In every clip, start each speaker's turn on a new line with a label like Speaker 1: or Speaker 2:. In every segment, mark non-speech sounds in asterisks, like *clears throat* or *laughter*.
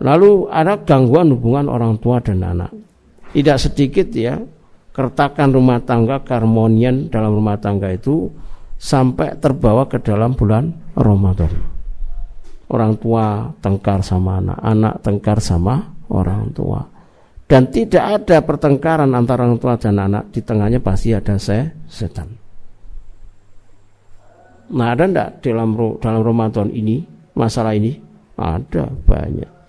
Speaker 1: Lalu ada gangguan hubungan orang tua dan anak. Tidak sedikit ya kertakan rumah tangga, keharmonian dalam rumah tangga itu sampai terbawa ke dalam bulan Ramadan. Orang tua tengkar sama anak, anak tengkar sama orang tua. Dan tidak ada pertengkaran antara orang tua dan anak, di tengahnya pasti ada setan. Nah, ada enggak dalam dalam Ramadan ini masalah ini? Ada banyak.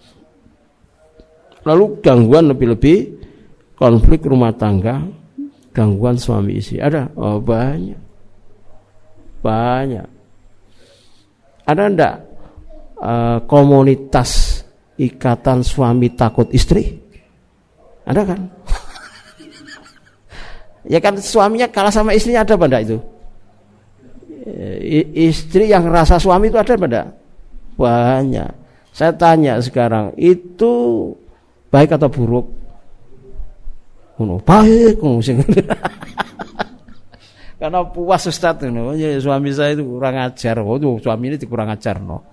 Speaker 1: Lalu gangguan lebih-lebih konflik rumah tangga, gangguan suami istri. Ada? Oh, banyak. Banyak. Ada enggak uh, komunitas ikatan suami takut istri? Ada kan? *laughs* ya kan suaminya kalah sama istrinya ada enggak itu? istri yang rasa suami itu ada pada banyak saya tanya sekarang itu baik atau buruk? Kuno baik *laughs* karena puas Ustaz no. ya, suami saya itu kurang ajar. Oh suami ini kurang ajar no.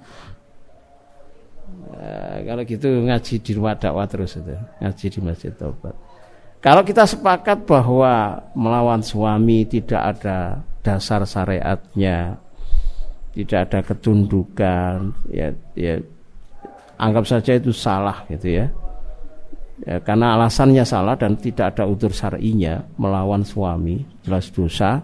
Speaker 1: Ya, kalau gitu ngaji di rumah dakwah terus itu ngaji di masjid tobat kalau kita sepakat bahwa melawan suami tidak ada dasar syariatnya tidak ada ketundukan ya ya anggap saja itu salah gitu ya, ya karena alasannya salah dan tidak ada utur syar'inya melawan suami jelas dosa.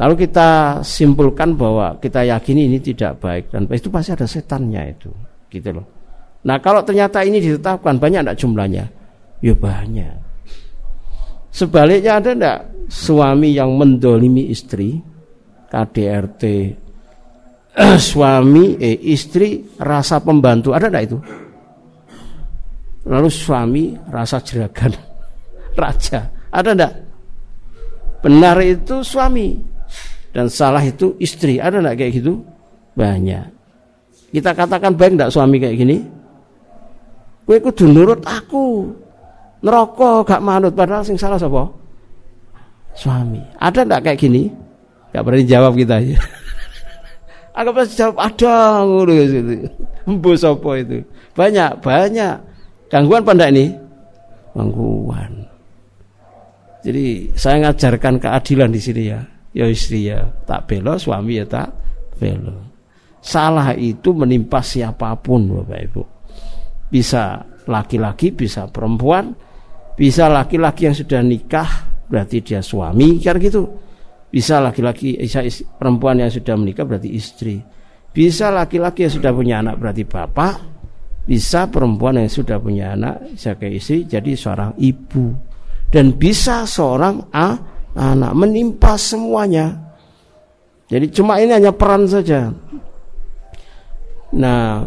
Speaker 1: Lalu kita simpulkan bahwa kita yakini ini tidak baik dan itu pasti ada setannya itu gitu loh. Nah kalau ternyata ini ditetapkan banyak tidak jumlahnya? Ya banyak. Sebaliknya ada tidak suami yang mendolimi istri KDRT *clears throat* suami eh istri rasa pembantu ada enggak itu lalu suami rasa jeragan *laughs* raja ada enggak benar itu suami dan salah itu istri ada enggak kayak gitu banyak kita katakan baik enggak suami kayak gini gue kudu nurut aku neraka gak manut padahal sing salah sapa suami. Ada enggak kayak gini? Gak berani jawab kita ya. *laughs* Anggap pas jawab ada ngono gitu. *laughs* Embu sapa itu? Banyak, banyak. Gangguan apa ini? Gangguan. Jadi saya ngajarkan keadilan di sini ya. Ya istri ya tak belo, suami ya tak belo. Salah itu menimpa siapa pun Bapak Ibu. Bisa laki-laki, bisa perempuan, bisa laki-laki yang sudah nikah, berarti dia suami kan gitu bisa laki-laki perempuan yang sudah menikah berarti istri bisa laki-laki yang sudah punya anak berarti bapak bisa perempuan yang sudah punya anak sebagai istri jadi seorang ibu. Dan bisa seorang a, anak menimpa semuanya. Jadi cuma ini hanya peran saja. Nah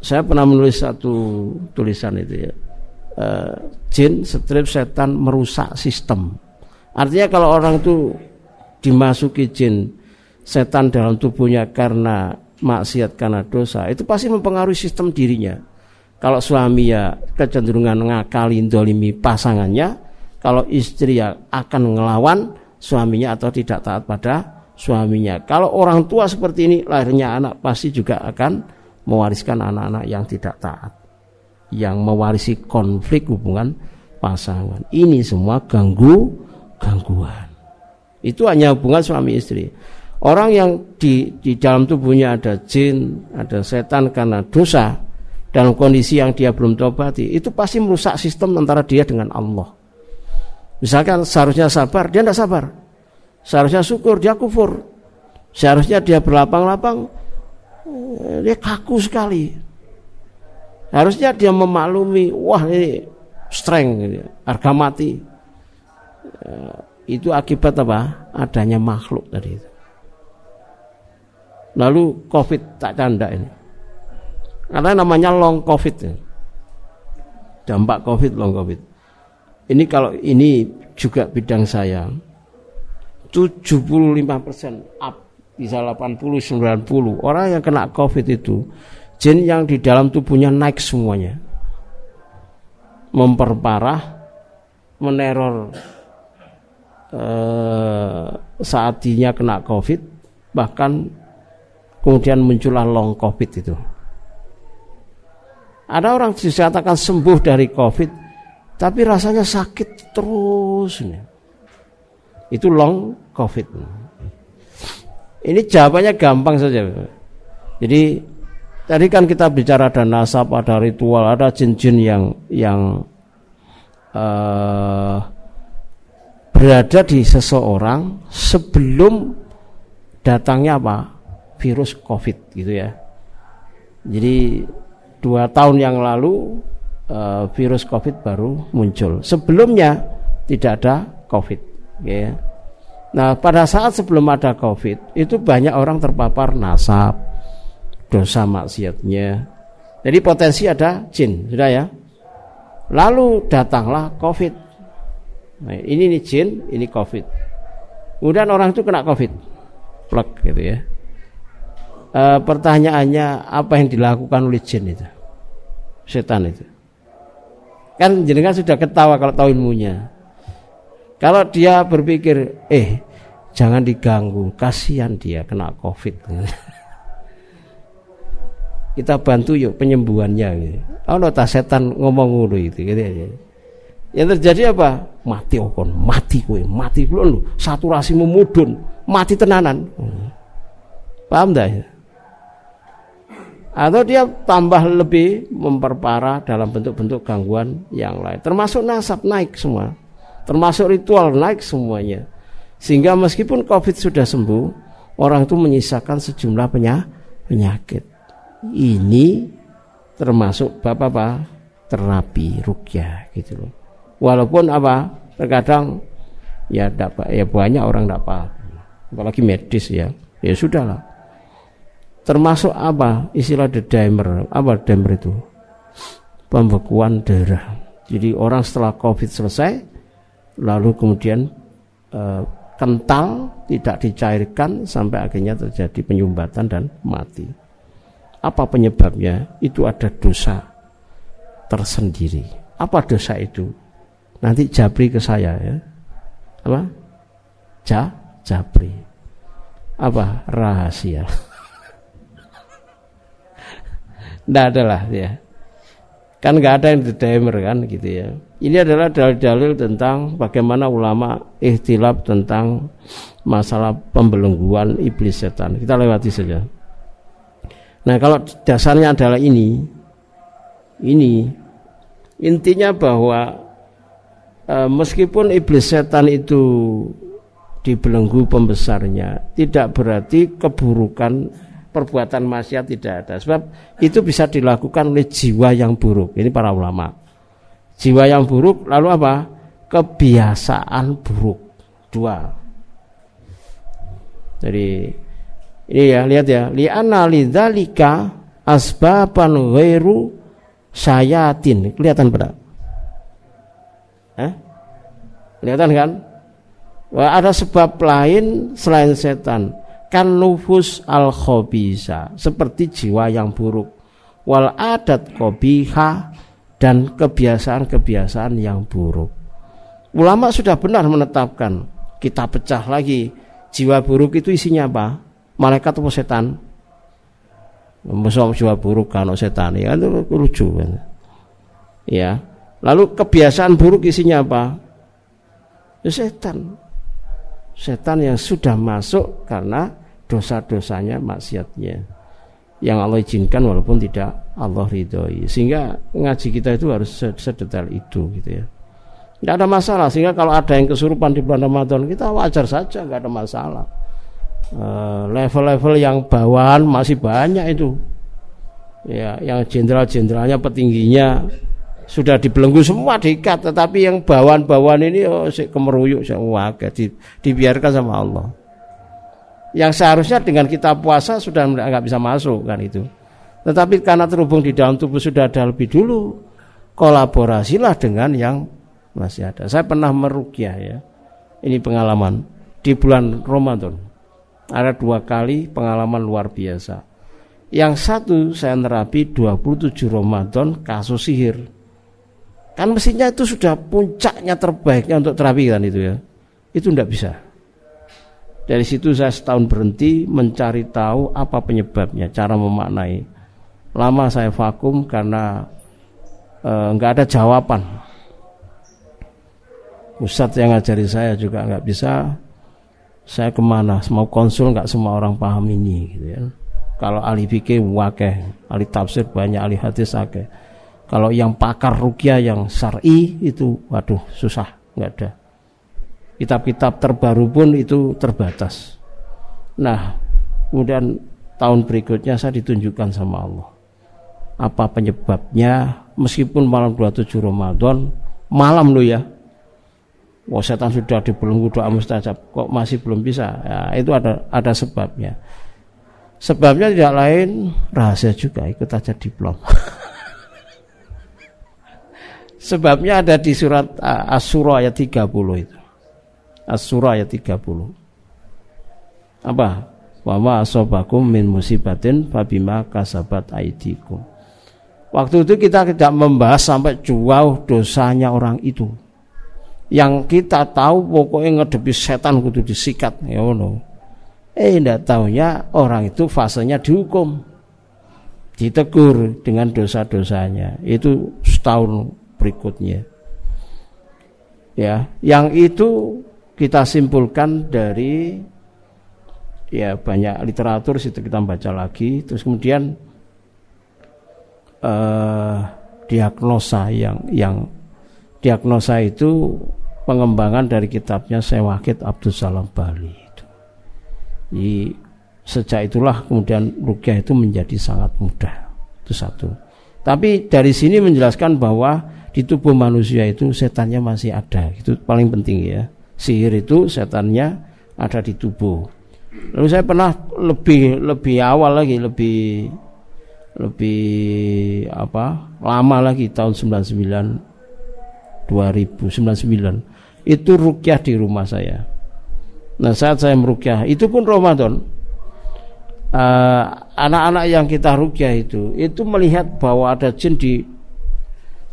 Speaker 1: saya pernah menulis satu tulisan itu ya. Uh, jin strip setan merusak sistem. Artinya kalau orang itu dimasuki jin setan dalam tubuhnya karena maksiat karena dosa, itu pasti mempengaruhi sistem dirinya. Kalau suami ya kecenderungan ngakali dolimi pasangannya, kalau istri ya akan ngelawan suaminya atau tidak taat pada suaminya. Kalau orang tua seperti ini lahirnya anak pasti juga akan mewariskan anak-anak yang tidak taat, yang mewarisi konflik hubungan pasangan. Ini semua ganggu gangguan. Itu hanya hubungan suami istri. Orang yang di, di dalam tubuhnya ada jin, ada setan karena dosa dalam kondisi yang dia belum tobati, itu pasti merusak sistem antara dia dengan Allah. Misalkan seharusnya sabar, dia tidak sabar. Seharusnya syukur, dia kufur. Seharusnya dia berlapang-lapang, eh, dia kaku sekali. Harusnya dia memaklumi, wah ini strength, harga mati. Eh, itu akibat apa? Adanya makhluk tadi itu. Lalu COVID tak canda ini. Karena namanya long COVID. Dampak COVID, long COVID. Ini kalau ini juga bidang saya. 75% up bisa 80 90 orang yang kena covid itu jin yang di dalam tubuhnya naik semuanya memperparah meneror eh, saat kena covid bahkan kemudian muncullah long covid itu Ada orang dikatakan sembuh dari COVID, tapi rasanya sakit terus. Itu long COVID. Ini jawabannya gampang saja. Jadi tadi kan kita bicara ada nasab, ada ritual, ada jin-jin yang yang uh, berada di seseorang sebelum datangnya apa virus COVID gitu ya. Jadi dua tahun yang lalu uh, virus COVID baru muncul. Sebelumnya tidak ada COVID. Ya. Nah pada saat sebelum ada COVID itu banyak orang terpapar nasab, dosa maksiatnya. Jadi potensi ada jin, sudah ya. Lalu datanglah COVID. Nah, ini nih jin, ini COVID. Kemudian orang itu kena COVID, plek gitu ya. E, pertanyaannya apa yang dilakukan oleh jin itu, setan itu? Kan jenengan sudah ketawa kalau tahu ilmunya. Kalau dia berpikir, eh jangan diganggu, kasihan dia kena COVID. *laughs* kita bantu yuk penyembuhannya gitu. Oh, tak setan ngomong ngono itu gitu aja. Yang terjadi apa? Mati okon, mati kue, mati belum lu. Saturasi memudun, mati tenanan. Hmm. Paham dah ya? Atau dia tambah lebih memperparah dalam bentuk-bentuk gangguan yang lain. Termasuk nasab naik semua. Termasuk ritual naik semuanya. Sehingga meskipun COVID sudah sembuh, orang itu menyisakan sejumlah penyakit ini termasuk bapak apa terapi rukyah gitu loh walaupun apa terkadang ya dapat ya banyak orang dapat apalagi medis ya ya sudahlah termasuk apa istilah the dimer apa dimer itu pembekuan darah jadi orang setelah covid selesai lalu kemudian eh, kental tidak dicairkan sampai akhirnya terjadi penyumbatan dan mati apa penyebabnya? Itu ada dosa tersendiri. Apa dosa itu? Nanti Jabri ke saya ya. Apa? Ja, Jabri. Apa? Rahasia. Tidak adalah ya. Kan nggak ada yang didemer kan gitu ya. Ini adalah dalil-dalil tentang bagaimana ulama ikhtilaf tentang masalah pembelengguan iblis setan. Kita lewati saja. Nah kalau dasarnya adalah ini, ini intinya bahwa e, meskipun iblis setan itu dibelenggu pembesarnya, tidak berarti keburukan perbuatan maksiat tidak ada. Sebab itu bisa dilakukan oleh jiwa yang buruk. Ini para ulama. Jiwa yang buruk lalu apa? Kebiasaan buruk. Dua. Jadi ini ya, lihat ya. Li'anna lidzalika asbaban ghairu sayatin. Kelihatan pada? Eh? Kelihatan kan? Wah, ada sebab lain selain setan. Kan nufus al khobisa seperti jiwa yang buruk. Wal adat kobiha dan kebiasaan-kebiasaan yang buruk. Ulama sudah benar menetapkan kita pecah lagi jiwa buruk itu isinya apa? malaikat atau setan Masa jiwa buruk kan setan ya itu lucu kan. Ya. Lalu kebiasaan buruk isinya apa? Ya setan. Setan yang sudah masuk karena dosa-dosanya maksiatnya. Yang Allah izinkan walaupun tidak Allah ridhoi. Sehingga ngaji kita itu harus sedetail itu gitu ya. Tidak ada masalah sehingga kalau ada yang kesurupan di bulan Ramadan kita wajar saja nggak ada masalah. Eh, level-level yang bawahan masih banyak itu ya yang jenderal-jenderalnya petingginya sudah dibelenggu semua diikat tetapi yang bawahan-bawahan ini oh, kemeruyuk semua di, dibiarkan sama Allah yang seharusnya dengan kita puasa sudah nggak bisa masuk kan itu tetapi karena terhubung di dalam tubuh sudah ada lebih dulu kolaborasilah dengan yang masih ada saya pernah merukyah ya ini pengalaman di bulan Ramadan ada dua kali pengalaman luar biasa. Yang satu saya nerapi 27 Ramadan kasus sihir. Kan mestinya itu sudah puncaknya terbaiknya untuk terapi kan itu ya. Itu tidak bisa. Dari situ saya setahun berhenti mencari tahu apa penyebabnya, cara memaknai. Lama saya vakum karena eh, nggak ada jawaban. Ustadz yang ngajari saya juga nggak bisa. Saya ke mana? Mau konsul nggak semua orang paham ini, gitu ya. Kalau ahli fikih wakeh, ahli tafsir banyak, ahli hadis akeh. Kalau yang pakar rukyah yang syar'i itu, waduh susah, nggak ada. Kitab-kitab terbaru pun itu terbatas. Nah, kemudian tahun berikutnya saya ditunjukkan sama Allah. Apa penyebabnya? Meskipun malam 27 Ramadan, malam lo ya. Wah setan sudah dibelenggu doa mustajab, kok masih belum bisa? Ya, itu ada ada sebabnya. Sebabnya tidak lain rahasia juga, ikut aja diplom. *laughs* Sebabnya ada di surat As-Surah ayat 30 itu. As-Surah ayat 30. Apa? Wa ma asobakum min musibatin fabima kasabat aidikum. Waktu itu kita tidak membahas sampai jauh dosanya orang itu. Yang kita tahu pokoknya ngedepi setan kudu disikat ya no. Eh tidak tahunya orang itu fasenya dihukum. Ditegur dengan dosa-dosanya. Itu setahun berikutnya. Ya, yang itu kita simpulkan dari ya banyak literatur situ kita baca lagi terus kemudian uh, diagnosa yang yang diagnosa itu pengembangan dari kitabnya Sewakit Abdul Salam Bali itu. Jadi sejak itulah kemudian rukyah itu menjadi sangat mudah itu satu. Tapi dari sini menjelaskan bahwa di tubuh manusia itu setannya masih ada itu paling penting ya sihir itu setannya ada di tubuh. Lalu saya pernah lebih lebih awal lagi lebih lebih apa lama lagi tahun 99 2099 itu rukyah di rumah saya. Nah saat saya merukyah itu pun Ramadan anak-anak uh, yang kita rukyah itu itu melihat bahwa ada jin di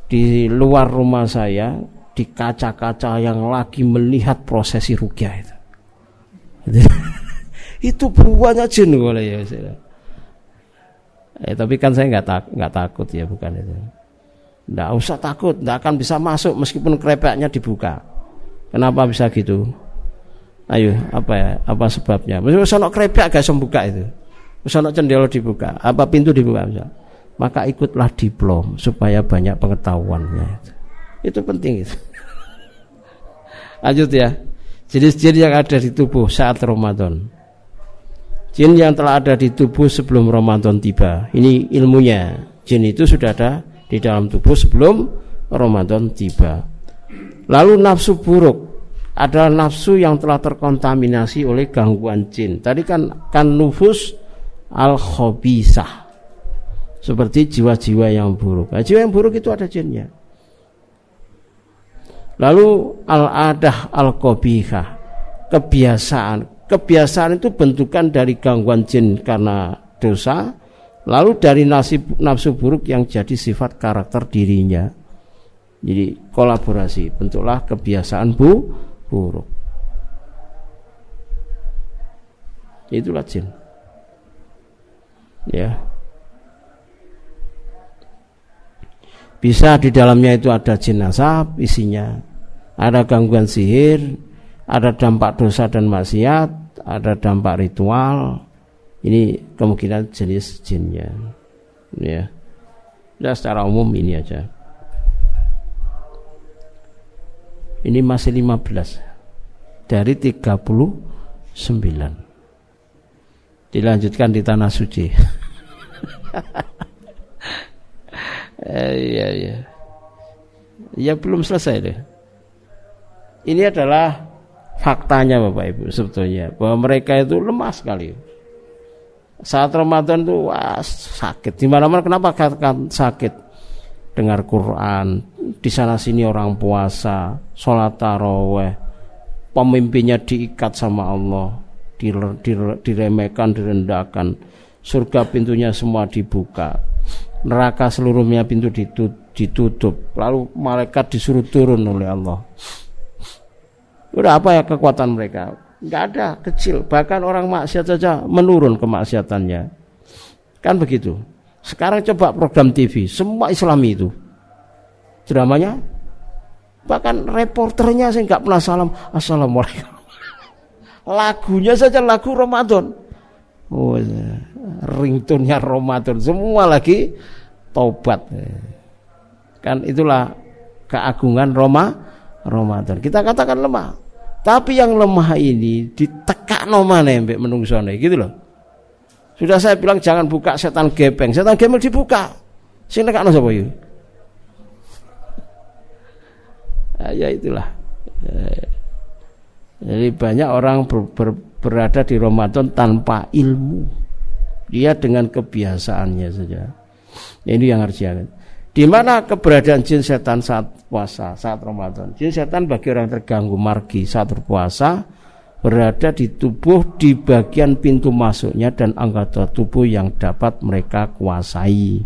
Speaker 1: di luar rumah saya di kaca-kaca yang lagi melihat prosesi rukyah itu. *laughs* itu buahnya jin boleh ya Eh, tapi kan saya nggak tak nggak takut ya bukan itu. Nggak usah takut, nggak akan bisa masuk meskipun krepeknya dibuka. Kenapa bisa gitu? Ayo, apa ya? Apa sebabnya? Meskipun sono krepek gak buka itu. Sono cendela dibuka, apa pintu dibuka misal. Maka ikutlah diplom supaya banyak pengetahuannya. Itu, itu penting itu. Lanjut ya. Jenis jin yang ada di tubuh saat Ramadan. Jin yang telah ada di tubuh sebelum Ramadan tiba. Ini ilmunya. Jin itu sudah ada di dalam tubuh sebelum Ramadan tiba. Lalu nafsu buruk adalah nafsu yang telah terkontaminasi oleh gangguan jin. Tadi kan kan nufus al khobisah seperti jiwa-jiwa yang buruk. Nah, jiwa yang buruk itu ada jinnya. Lalu al-adah al-qabihah, kebiasaan. Kebiasaan itu bentukan dari gangguan jin karena dosa, lalu dari nasib nafsu buruk yang jadi sifat karakter dirinya. Jadi kolaborasi, bentuklah kebiasaan bu buruk. Itulah jin. Ya. Bisa di dalamnya itu ada jin nasab isinya ada gangguan sihir, ada dampak dosa dan maksiat, ada dampak ritual. Ini kemungkinan jenis jinnya. Ya. Ya secara umum ini aja. Ini masih 15 dari 39. Dilanjutkan di tanah suci. *laughs* eh, iya iya. Ya belum selesai deh. Ini adalah faktanya Bapak Ibu sebetulnya bahwa mereka itu lemah sekali. Saat Ramadan itu wah, sakit. Di mana-mana kenapa katakan sakit? Dengar Quran, di sana sini orang puasa, sholat taraweh, pemimpinnya diikat sama Allah, diremehkan, direndahkan. Surga pintunya semua dibuka, neraka seluruhnya pintu ditutup, lalu malaikat disuruh turun oleh Allah. Udah apa ya kekuatan mereka? Enggak ada, kecil. Bahkan orang maksiat saja menurun kemaksiatannya. Kan begitu. Sekarang coba program TV, semua Islami itu. dramanya bahkan reporternya saya nggak pernah salam assalamualaikum *laughs* lagunya saja lagu Ramadan oh, ringtone-nya Ramadan semua lagi tobat kan itulah keagungan Roma Ramadan. Kita katakan lemah. Tapi yang lemah ini ditekak nomane mbek menungsone gitu loh. Sudah saya bilang jangan buka setan gepeng. Setan gembel dibuka. Sing nekakno sapa iki? Ya, *laughs* ya itulah. Ya. jadi banyak orang ber, ber, berada di Ramadan tanpa ilmu. Dia dengan kebiasaannya saja. Ini yang harus diingat di mana keberadaan jin setan saat puasa saat Ramadan jin setan bagi orang terganggu margi saat berpuasa berada di tubuh di bagian pintu masuknya dan anggota tubuh yang dapat mereka kuasai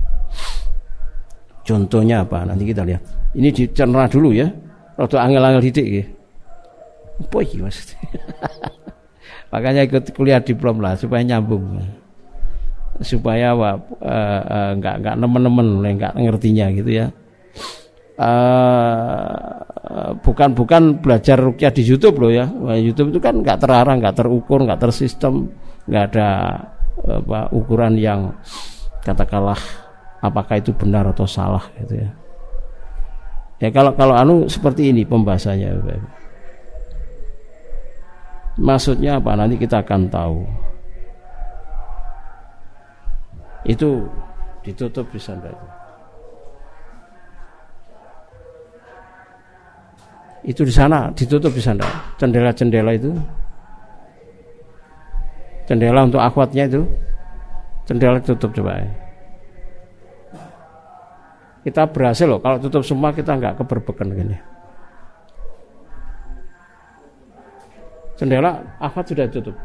Speaker 1: contohnya apa nanti kita lihat ini dicerna dulu ya Rodo angel-angel didik ya. Apa? *laughs* Makanya ikut kuliah diplom lah supaya nyambung. Supaya apa uh, uh, enggak nemen-nemen enggak ngertinya gitu ya. Uh, bukan bukan belajar rukyah di YouTube loh ya. YouTube itu kan enggak terarang, enggak terukur, enggak tersistem, enggak ada apa ukuran yang katakanlah apakah itu benar atau salah gitu ya. Ya kalau kalau anu seperti ini pembahasannya. Maksudnya apa? Nanti kita akan tahu. Itu ditutup bisa enggak itu? Itu di sana ditutup bisa enggak? Jendela-jendela itu. Jendela untuk akhwatnya itu. Jendela tutup coba kita berhasil loh kalau tutup semua kita nggak keberbekan gini jendela akhwat sudah tutup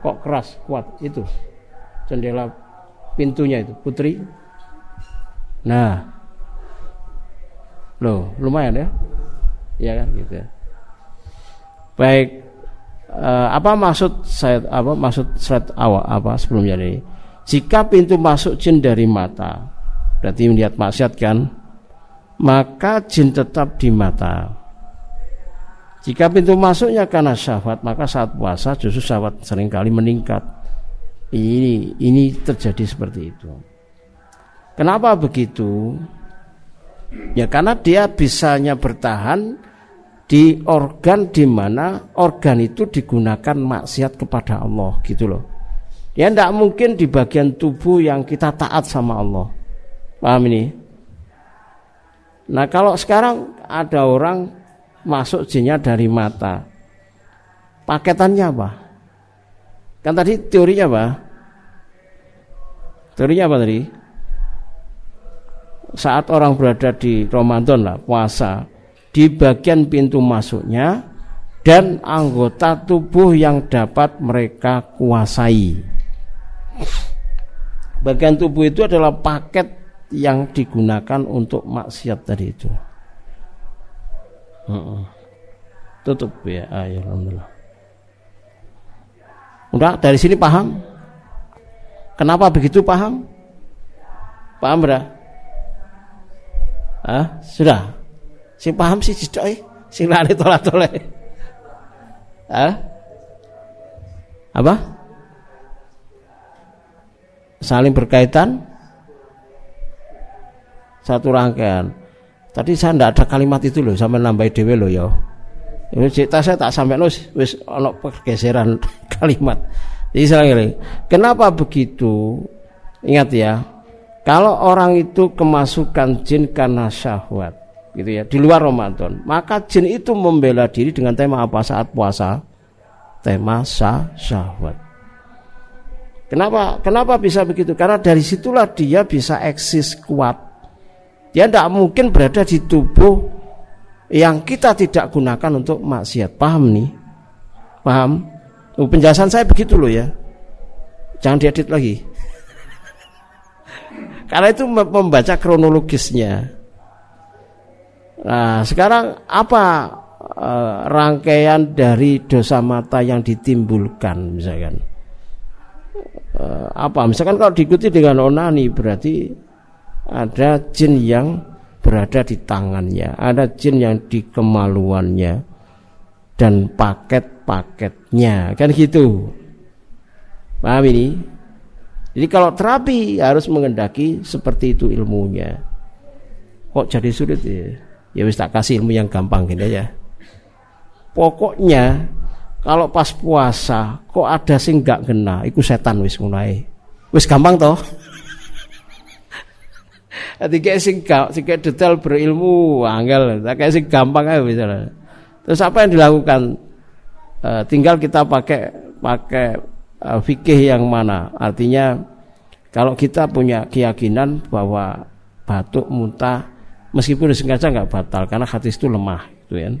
Speaker 1: kok keras kuat itu jendela pintunya itu putri. Nah loh lumayan ya. Ya kan gitu ya. Baik eh, apa maksud saya apa maksud slide awal apa sebelumnya ini? Jika pintu masuk jin dari mata, berarti melihat maksiat kan, maka jin tetap di mata. Jika pintu masuknya karena syahwat, maka saat puasa justru syahwat sering kali meningkat. Ini ini terjadi seperti itu. Kenapa begitu? Ya karena dia bisanya bertahan di organ di mana organ itu digunakan maksiat kepada Allah gitu loh. Ya tidak mungkin di bagian tubuh yang kita taat sama Allah. Paham ini? Nah kalau sekarang ada orang masuk jinnya dari mata. Paketannya apa? Kan tadi teorinya apa? Teorinya apa tadi? Saat orang berada di Ramadan lah, puasa, di bagian pintu masuknya dan anggota tubuh yang dapat mereka kuasai. Bagian tubuh itu adalah paket yang digunakan untuk maksiat tadi itu. Tutup ya, ya alhamdulillah. Udah dari sini paham? Kenapa begitu paham? Paham berah? Ah, sudah. Si paham sih tidak eh. Si lari tolak tolak. Ah? Apa? saling berkaitan satu rangkaian. Tadi saya tidak ada kalimat itu loh, sampai nambah dewe loh ya. Cerita saya tak sampai nus, wis ono pergeseran *laughs* kalimat. Jadi kenapa begitu? Ingat ya, kalau orang itu kemasukan jin karena syahwat, gitu ya, di luar Ramadan, maka jin itu membela diri dengan tema apa saat puasa? Tema sah syahwat. Kenapa? Kenapa bisa begitu? Karena dari situlah dia bisa eksis kuat. Dia tidak mungkin berada di tubuh yang kita tidak gunakan untuk maksiat. Paham nih? Paham? Oh, penjelasan saya begitu loh ya. Jangan diedit lagi. *laughs* Karena itu membaca kronologisnya. Nah, sekarang apa uh, rangkaian dari dosa mata yang ditimbulkan misalkan? uh, apa misalkan kalau diikuti dengan onani berarti ada jin yang berada di tangannya, ada jin yang di kemaluannya dan paket-paketnya, kan gitu. Paham ini? Jadi kalau terapi harus mengendaki seperti itu ilmunya. Kok jadi sulit ya? Ya wis tak kasih ilmu yang gampang gini ya. Pokoknya kalau pas puasa kok ada sing gak kena, itu setan wis mulai. Wis gampang toh? Kayak sing kayak detail berilmu angel, kayak sing gampang aja misalnya. Terus apa yang dilakukan? Uh, tinggal kita pakai pakai uh, fikih yang mana? Artinya kalau kita punya keyakinan bahwa batuk muntah meskipun disengaja nggak batal karena hadis itu lemah, gitu ya.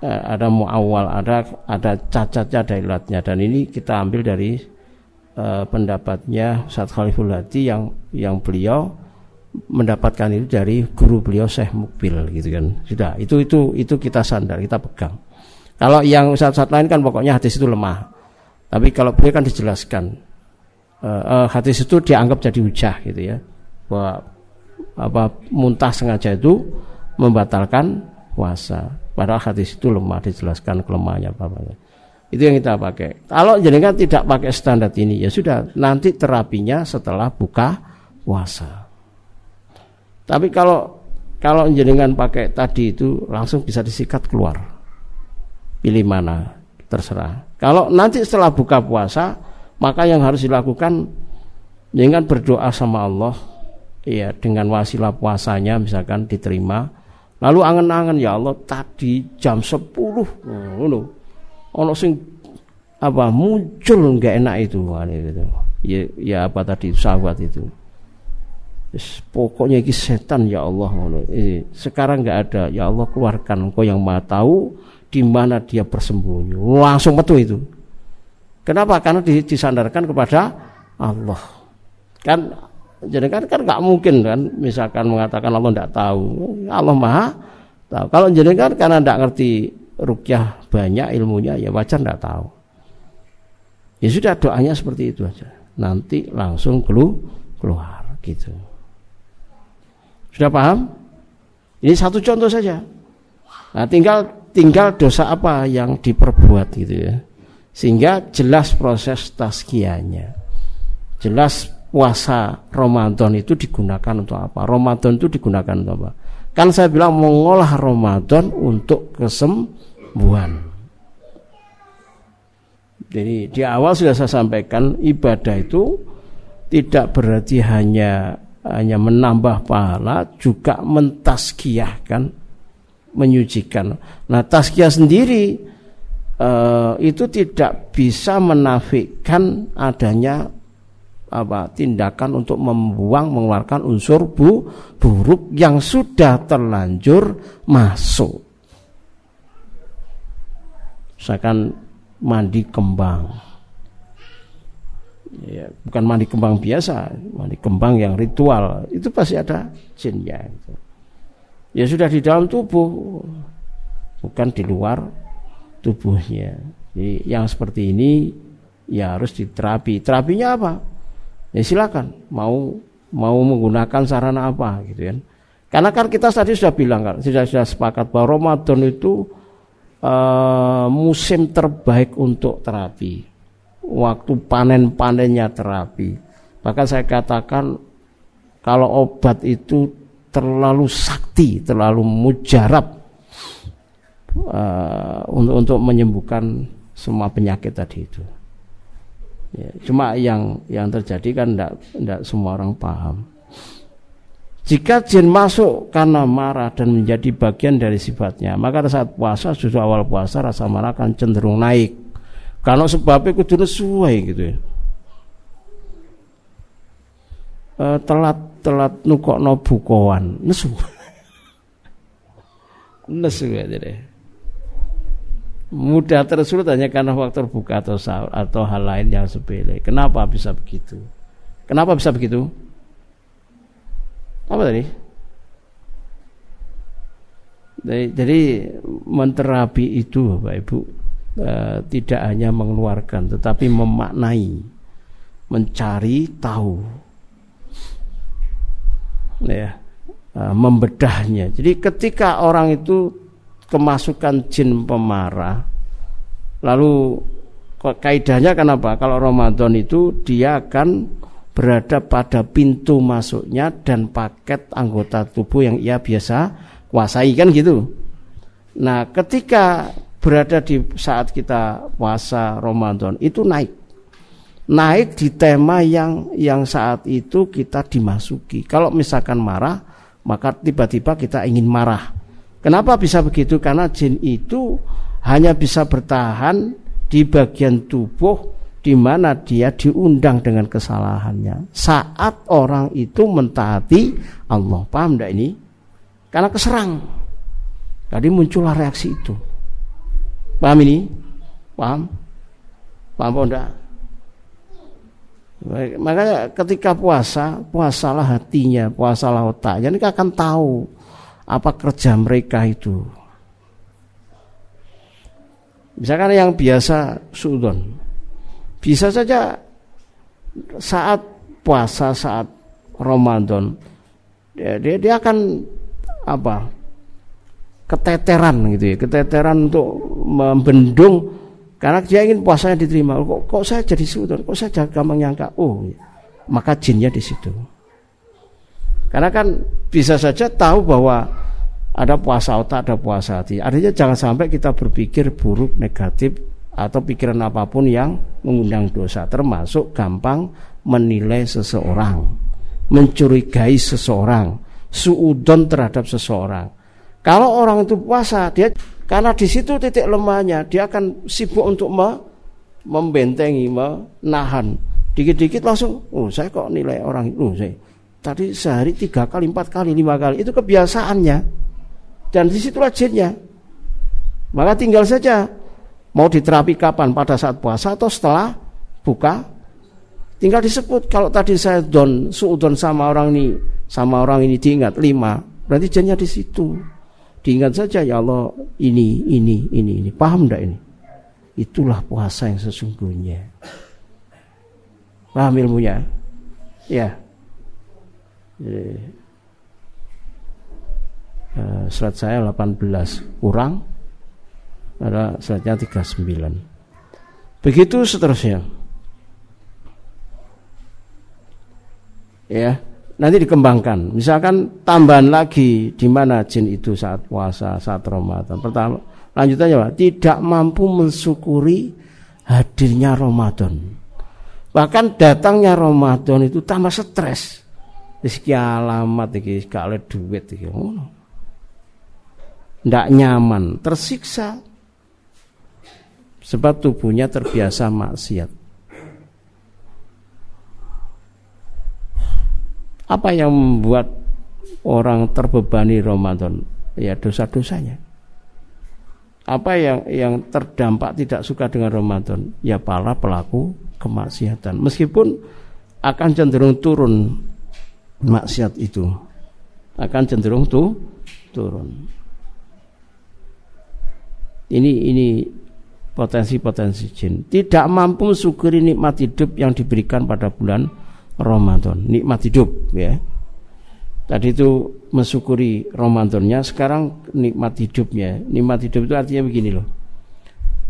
Speaker 1: Uh, ada muawal, ada ada cacatnya, ada ilatnya dan ini kita ambil dari pendapatnya Ustaz Khaliful Hadi yang yang beliau mendapatkan itu dari guru beliau Syekh Mukbil gitu kan. Sudah, itu itu itu kita sandar, kita pegang. Kalau yang ustaz-ustaz lain kan pokoknya hadis itu lemah. Tapi kalau beliau kan dijelaskan uh, uh, hadis itu dianggap jadi hujah gitu ya. Bahwa apa muntah sengaja itu membatalkan puasa. Padahal hadis itu lemah dijelaskan kelemahannya apa. Itu yang kita pakai. Kalau jenengan tidak pakai standar ini ya sudah nanti terapinya setelah buka puasa. Tapi kalau kalau jenengan pakai tadi itu langsung bisa disikat keluar. Pilih mana terserah. Kalau nanti setelah buka puasa, maka yang harus dilakukan jangan berdoa sama Allah ya dengan wasilah puasanya misalkan diterima. Lalu angen-angen ya Allah tadi jam 10 ngono. Ono sing apa muncul nggak enak itu gitu. Ya, ya apa tadi sahabat itu pokoknya ini setan ya Allah sekarang nggak ada. Ya Allah keluarkan engkau yang maha tahu di mana dia bersembunyi. Langsung metu itu. Kenapa? Karena disandarkan kepada Allah. Kan jadi kan kan nggak mungkin kan? Misalkan mengatakan Allah tidak tahu. Allah maha tahu. Kalau jadi kan karena tidak ngerti rukyah banyak ilmunya ya wajar tidak tahu. Ya sudah doanya seperti itu aja. Nanti langsung keluar gitu sudah paham? Ini satu contoh saja. Nah, tinggal tinggal dosa apa yang diperbuat gitu ya. Sehingga jelas proses taskianya. Jelas puasa Ramadan itu digunakan untuk apa? Ramadan itu digunakan untuk apa? Kan saya bilang mengolah Ramadan untuk kesembuhan. Jadi di awal sudah saya sampaikan ibadah itu tidak berarti hanya hanya menambah pahala juga mentaskiyahkan menyucikan. Nah, taskiyah sendiri uh, itu tidak bisa menafikan adanya apa tindakan untuk membuang mengeluarkan unsur bu, buruk yang sudah terlanjur masuk. Misalkan mandi kembang ya, bukan mandi kembang biasa, mandi kembang yang ritual itu pasti ada jinnya. Gitu. Ya sudah di dalam tubuh, bukan di luar tubuhnya. Jadi yang seperti ini ya harus diterapi. Terapinya apa? Ya silakan mau mau menggunakan sarana apa gitu kan. Karena kan kita tadi sudah bilang kan, sudah sudah sepakat bahwa Ramadan itu uh, musim terbaik untuk terapi waktu panen-panennya terapi. Bahkan saya katakan kalau obat itu terlalu sakti, terlalu mujarab uh, untuk untuk menyembuhkan semua penyakit tadi itu. Ya, cuma yang yang terjadi kan tidak semua orang paham. Jika jin masuk karena marah dan menjadi bagian dari sifatnya, maka saat puasa, justru awal puasa rasa marah akan cenderung naik. Kalau sebabnya kudu sesuai gitu ya. E, telat telat nukok no bukoan. Nesu. *laughs* Nesu ya jadi. Mudah tersulut hanya karena faktor buka atau sahur atau hal lain yang sepele. Kenapa bisa begitu? Kenapa bisa begitu? Apa tadi? Jadi, jadi menterapi itu Bapak Ibu Eh, tidak hanya mengeluarkan tetapi memaknai mencari tahu ya uh, membedahnya. Jadi ketika orang itu kemasukan jin pemarah, lalu kaidahnya kenapa? Kalau Ramadan itu dia akan berada pada pintu masuknya dan paket anggota tubuh yang ia biasa kuasai kan gitu. Nah, ketika berada di saat kita puasa Ramadan itu naik. Naik di tema yang yang saat itu kita dimasuki. Kalau misalkan marah, maka tiba-tiba kita ingin marah. Kenapa bisa begitu? Karena jin itu hanya bisa bertahan di bagian tubuh di mana dia diundang dengan kesalahannya saat orang itu mentaati Allah paham tidak ini karena keserang tadi muncullah reaksi itu paham ini? Paham? Paham apa enggak? Makanya ketika puasa puasalah hatinya puasalah otaknya. Ini akan tahu apa kerja mereka itu. Misalkan yang biasa sudon bisa saja saat puasa, saat Ramadan, dia, dia, dia akan apa? Keteteran gitu ya, keteteran untuk membendung karena dia ingin puasanya diterima. Kok, kok saya jadi sultan? Kok saya gampang nyangka? Oh, maka jinnya di situ. Karena kan bisa saja tahu bahwa ada puasa otak, ada puasa hati. Artinya jangan sampai kita berpikir buruk, negatif atau pikiran apa pun yang mengundang dosa termasuk gampang menilai seseorang mencurigai seseorang suudon terhadap seseorang kalau orang itu puasa dia karena di situ titik lemahnya dia akan sibuk untuk me, membentengi menahan dikit-dikit langsung oh saya kok nilai orang itu oh, saya tadi sehari tiga kali empat kali lima kali itu kebiasaannya dan di situlah jinnya maka tinggal saja Mau diterapi kapan? Pada saat puasa atau setelah buka? Tinggal disebut kalau tadi saya don suudon sama orang ini sama orang ini diingat lima, berarti jadinya di situ. Diingat saja ya Allah ini ini ini ini. Paham enggak ini? Itulah puasa yang sesungguhnya. Paham ilmunya? Ya. Jadi, uh, surat saya 18 kurang ada saatnya 39 begitu seterusnya ya nanti dikembangkan. Misalkan tambahan lagi di mana jin itu saat puasa saat Ramadan. Pertama lanjutannya Pak, tidak mampu mensyukuri hadirnya Ramadan. Bahkan datangnya Ramadan itu tambah stres. Rizki alamat iki gak oleh duit iki. Ngono. Ndak nyaman, tersiksa, sebab tubuhnya terbiasa maksiat. Apa yang membuat orang terbebani Ramadan? Ya dosa-dosanya. Apa yang yang terdampak tidak suka dengan Ramadan? Ya para pelaku kemaksiatan. Meskipun akan cenderung turun maksiat itu. Akan cenderung tuh turun. Ini ini potensi-potensi jin. Tidak mampu mensyukuri nikmat hidup yang diberikan pada bulan Ramadan. Nikmat hidup ya. Tadi itu mensyukuri Ramadannya, sekarang nikmat hidupnya. Nikmat hidup itu artinya begini loh.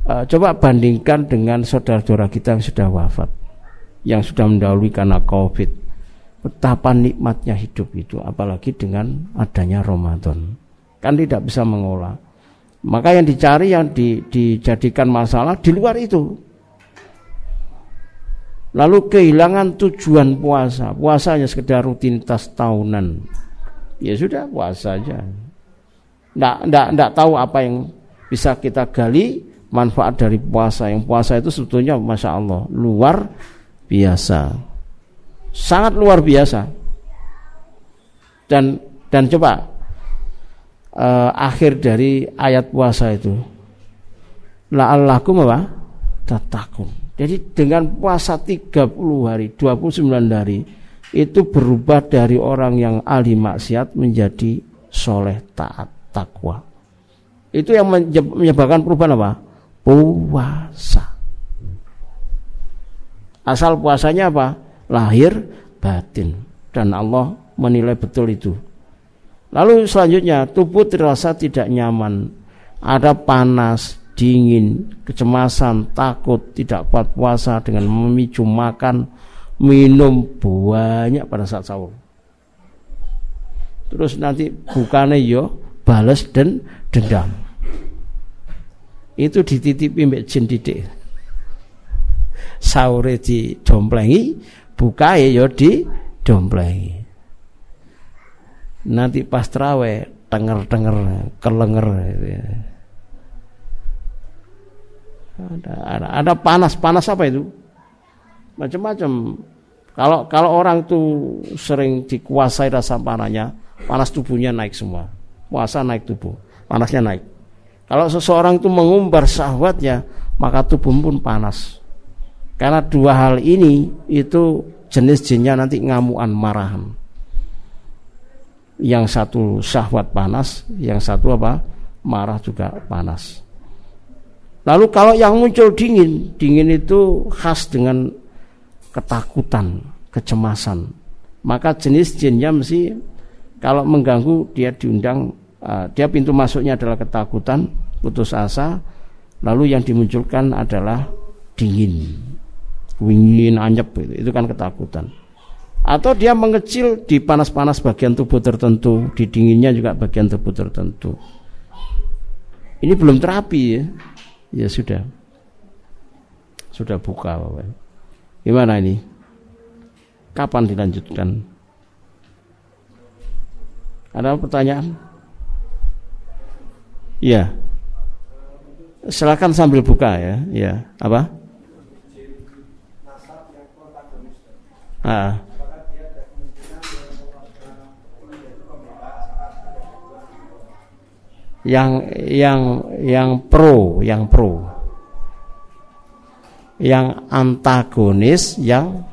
Speaker 1: E, coba bandingkan dengan saudara-saudara kita yang sudah wafat, yang sudah mendahului karena COVID. Betapa nikmatnya hidup itu, apalagi dengan adanya Ramadan. Kan tidak bisa mengolah maka yang dicari yang di, dijadikan masalah di luar itu. Lalu kehilangan tujuan puasa. Puasanya sekedar rutinitas tahunan. Ya sudah puasa aja. Nggak, nggak, nggak tahu apa yang bisa kita gali manfaat dari puasa. Yang puasa itu sebetulnya Masya Allah luar biasa. Sangat luar biasa. Dan dan coba uh, akhir dari ayat puasa itu. La'allakum apa? Tatakun. Jadi dengan puasa 30 hari, 29 hari itu berubah dari orang yang ahli maksiat menjadi soleh taat takwa. Itu yang menyebabkan perubahan apa? Puasa. Asal puasanya apa? Lahir batin dan Allah menilai betul itu. Lalu selanjutnya tubuh terasa tidak nyaman, ada panas, dingin, kecemasan, takut, tidak kuat puasa dengan memicu makan, minum banyak pada saat sahur. Terus nanti bukannya yo balas dan dendam. Itu dititipi mbak jin didik. Sahur di domplengi, buka yo di domplengi nanti pas trawe tenger-tenger kelenger gitu ya. Ada, ada ada panas panas apa itu? Macam-macam. Kalau kalau orang tuh sering dikuasai rasa panasnya panas tubuhnya naik semua. Puasa naik tubuh panasnya naik. Kalau seseorang itu mengumbar syahwatnya maka tubuh pun panas. Karena dua hal ini itu jenis jinnya nanti ngamuan marahan. Yang satu syahwat panas, yang satu apa? marah juga panas. Lalu kalau yang muncul dingin, dingin itu khas dengan ketakutan, kecemasan. Maka jenis jinnya mesti kalau mengganggu dia diundang, uh, dia pintu masuknya adalah ketakutan, putus asa, lalu yang dimunculkan adalah dingin, wingin, anyep itu, itu kan ketakutan atau dia mengecil di panas-panas bagian tubuh tertentu, di dinginnya juga bagian tubuh tertentu. Ini belum terapi ya. Ya sudah. Sudah buka Bapak. Gimana ini? Kapan dilanjutkan? Ada pertanyaan? Iya. Silakan sambil buka ya. Ya, apa? Ah. Yang yang yang pro, yang pro. Yang antagonis, yang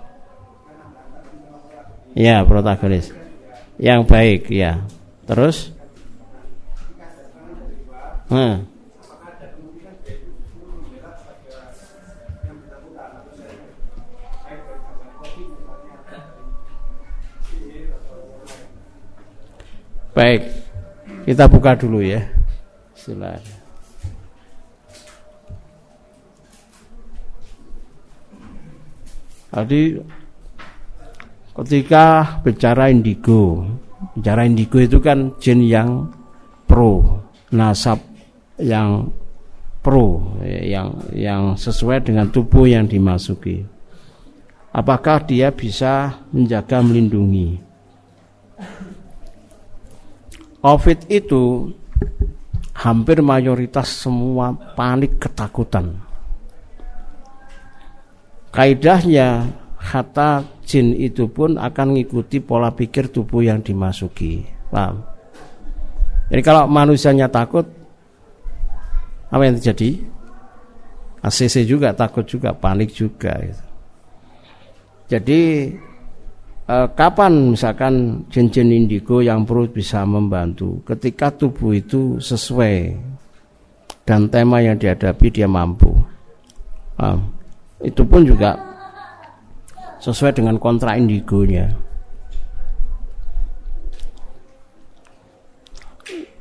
Speaker 1: ya protagonis. Yang baik, ya. Terus hmm. Baik, kita buka dulu ya. Silakan. Tadi ketika bicara indigo, bicara indigo itu kan jin yang pro, nasab yang pro, yang yang sesuai dengan tubuh yang dimasuki. Apakah dia bisa menjaga melindungi? Covid itu hampir mayoritas semua panik ketakutan. Kaidahnya kata jin itu pun akan mengikuti pola pikir tubuh yang dimasuki. Paham? Jadi kalau manusianya takut, apa yang terjadi? ACC juga takut juga, panik juga. Gitu. Jadi eh, kapan misalkan jin-jin indigo yang perut bisa membantu? Ketika tubuh itu sesuai dan tema yang dihadapi dia mampu. Eh, itu pun juga sesuai dengan kontra indigonya.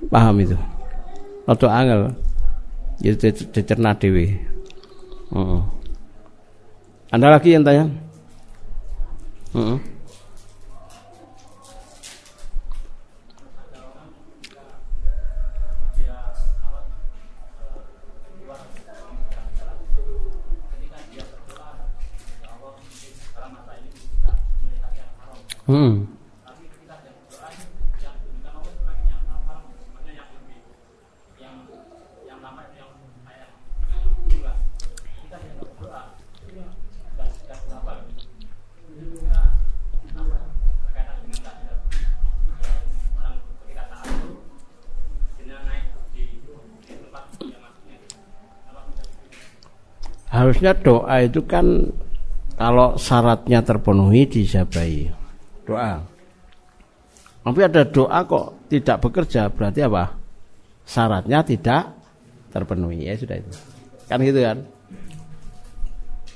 Speaker 1: Paham itu? Atau angel? Itu dicerna dewi. Uh Anda lagi yang tanya? Uh -uh. Hmm. Harusnya doa itu kan kalau syaratnya terpenuhi dijabai doa. Tapi ada doa kok tidak bekerja berarti apa? Syaratnya tidak terpenuhi. Ya sudah itu. Kan gitu kan?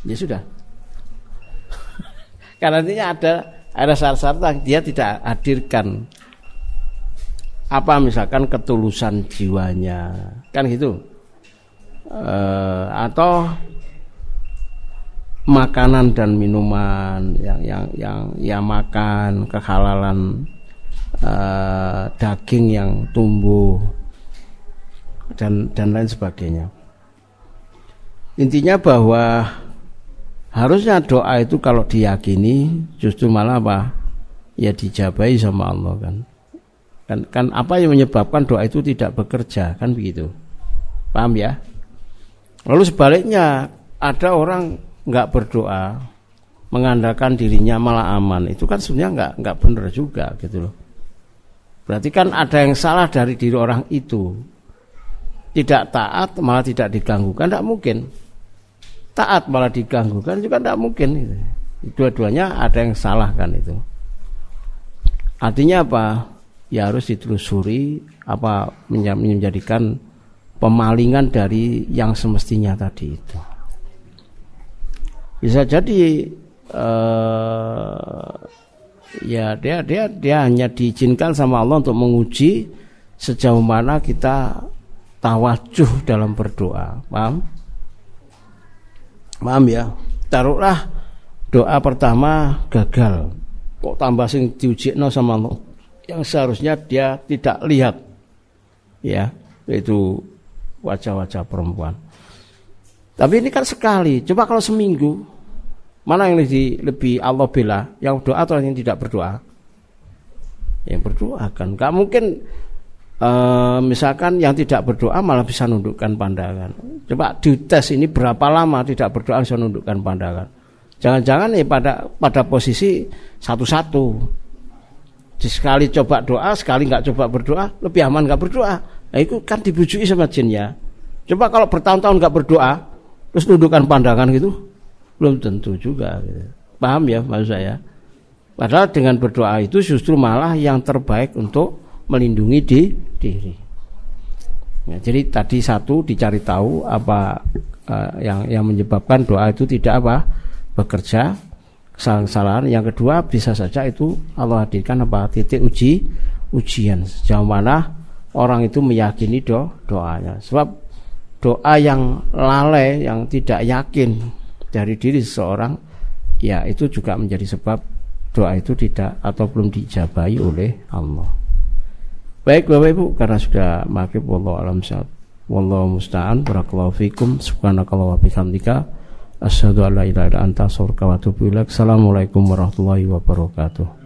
Speaker 1: Ya sudah. *laughs* Karena artinya ada ada syarat-syarat yang dia tidak hadirkan apa misalkan ketulusan jiwanya kan gitu e, atau makanan dan minuman yang yang yang yang makan kehalalan e, daging yang tumbuh dan dan lain sebagainya. Intinya bahwa harusnya doa itu kalau diyakini justru malah apa? Ya dijabai sama Allah kan? Kan kan apa yang menyebabkan doa itu tidak bekerja kan begitu? Paham ya? Lalu sebaliknya ada orang nggak berdoa mengandalkan dirinya malah aman. Itu kan sebenarnya nggak nggak benar juga gitu loh. Berarti kan ada yang salah dari diri orang itu. Tidak taat malah tidak diganggu kan tidak mungkin. Taat malah diganggu kan juga tidak mungkin. Itu. dua-duanya ada yang salah kan itu. Artinya apa? Ya harus ditelusuri apa menjadikan pemalingan dari yang semestinya tadi itu bisa jadi uh, ya dia dia dia hanya diizinkan sama Allah untuk menguji sejauh mana kita tawajuh dalam berdoa paham Paham ya? Taruhlah doa pertama gagal. Kok tambah sing diujikno sama Allah. Yang seharusnya dia tidak lihat. Ya, itu wajah-wajah perempuan. Tapi ini kan sekali. Coba kalau seminggu, mana yang lebih, lebih Allah bela? Yang doa atau yang tidak berdoa? Yang berdoa kan. Gak mungkin e, misalkan yang tidak berdoa malah bisa nundukkan pandangan. Coba dites ini berapa lama tidak berdoa bisa nundukkan pandangan. Jangan-jangan ya pada pada posisi satu-satu. Sekali coba doa, sekali nggak coba berdoa, lebih aman nggak berdoa. Nah, itu kan dibujuki sama jin ya. Coba kalau bertahun-tahun nggak berdoa, terus nundukkan pandangan gitu, belum tentu juga. Gitu. Paham ya maksud saya? Padahal dengan berdoa itu justru malah yang terbaik untuk melindungi di diri. Ya, jadi tadi satu dicari tahu apa uh, yang yang menyebabkan doa itu tidak apa bekerja kesalahan-kesalahan. Yang kedua bisa saja itu Allah hadirkan apa titik uji ujian sejauh mana orang itu meyakini do doanya. Sebab doa yang lalai yang tidak yakin dari diri seseorang ya itu juga menjadi sebab doa itu tidak atau belum dijabai oleh Allah. Baik Bapak Ibu karena sudah maghrib wallahu alam saat wallahu musta'an barakallahu fikum subhanakallah wa bihamdika asyhadu an la ilaha illa anta astaghfiruka wa atubu ilaik. Assalamualaikum warahmatullahi wabarakatuh.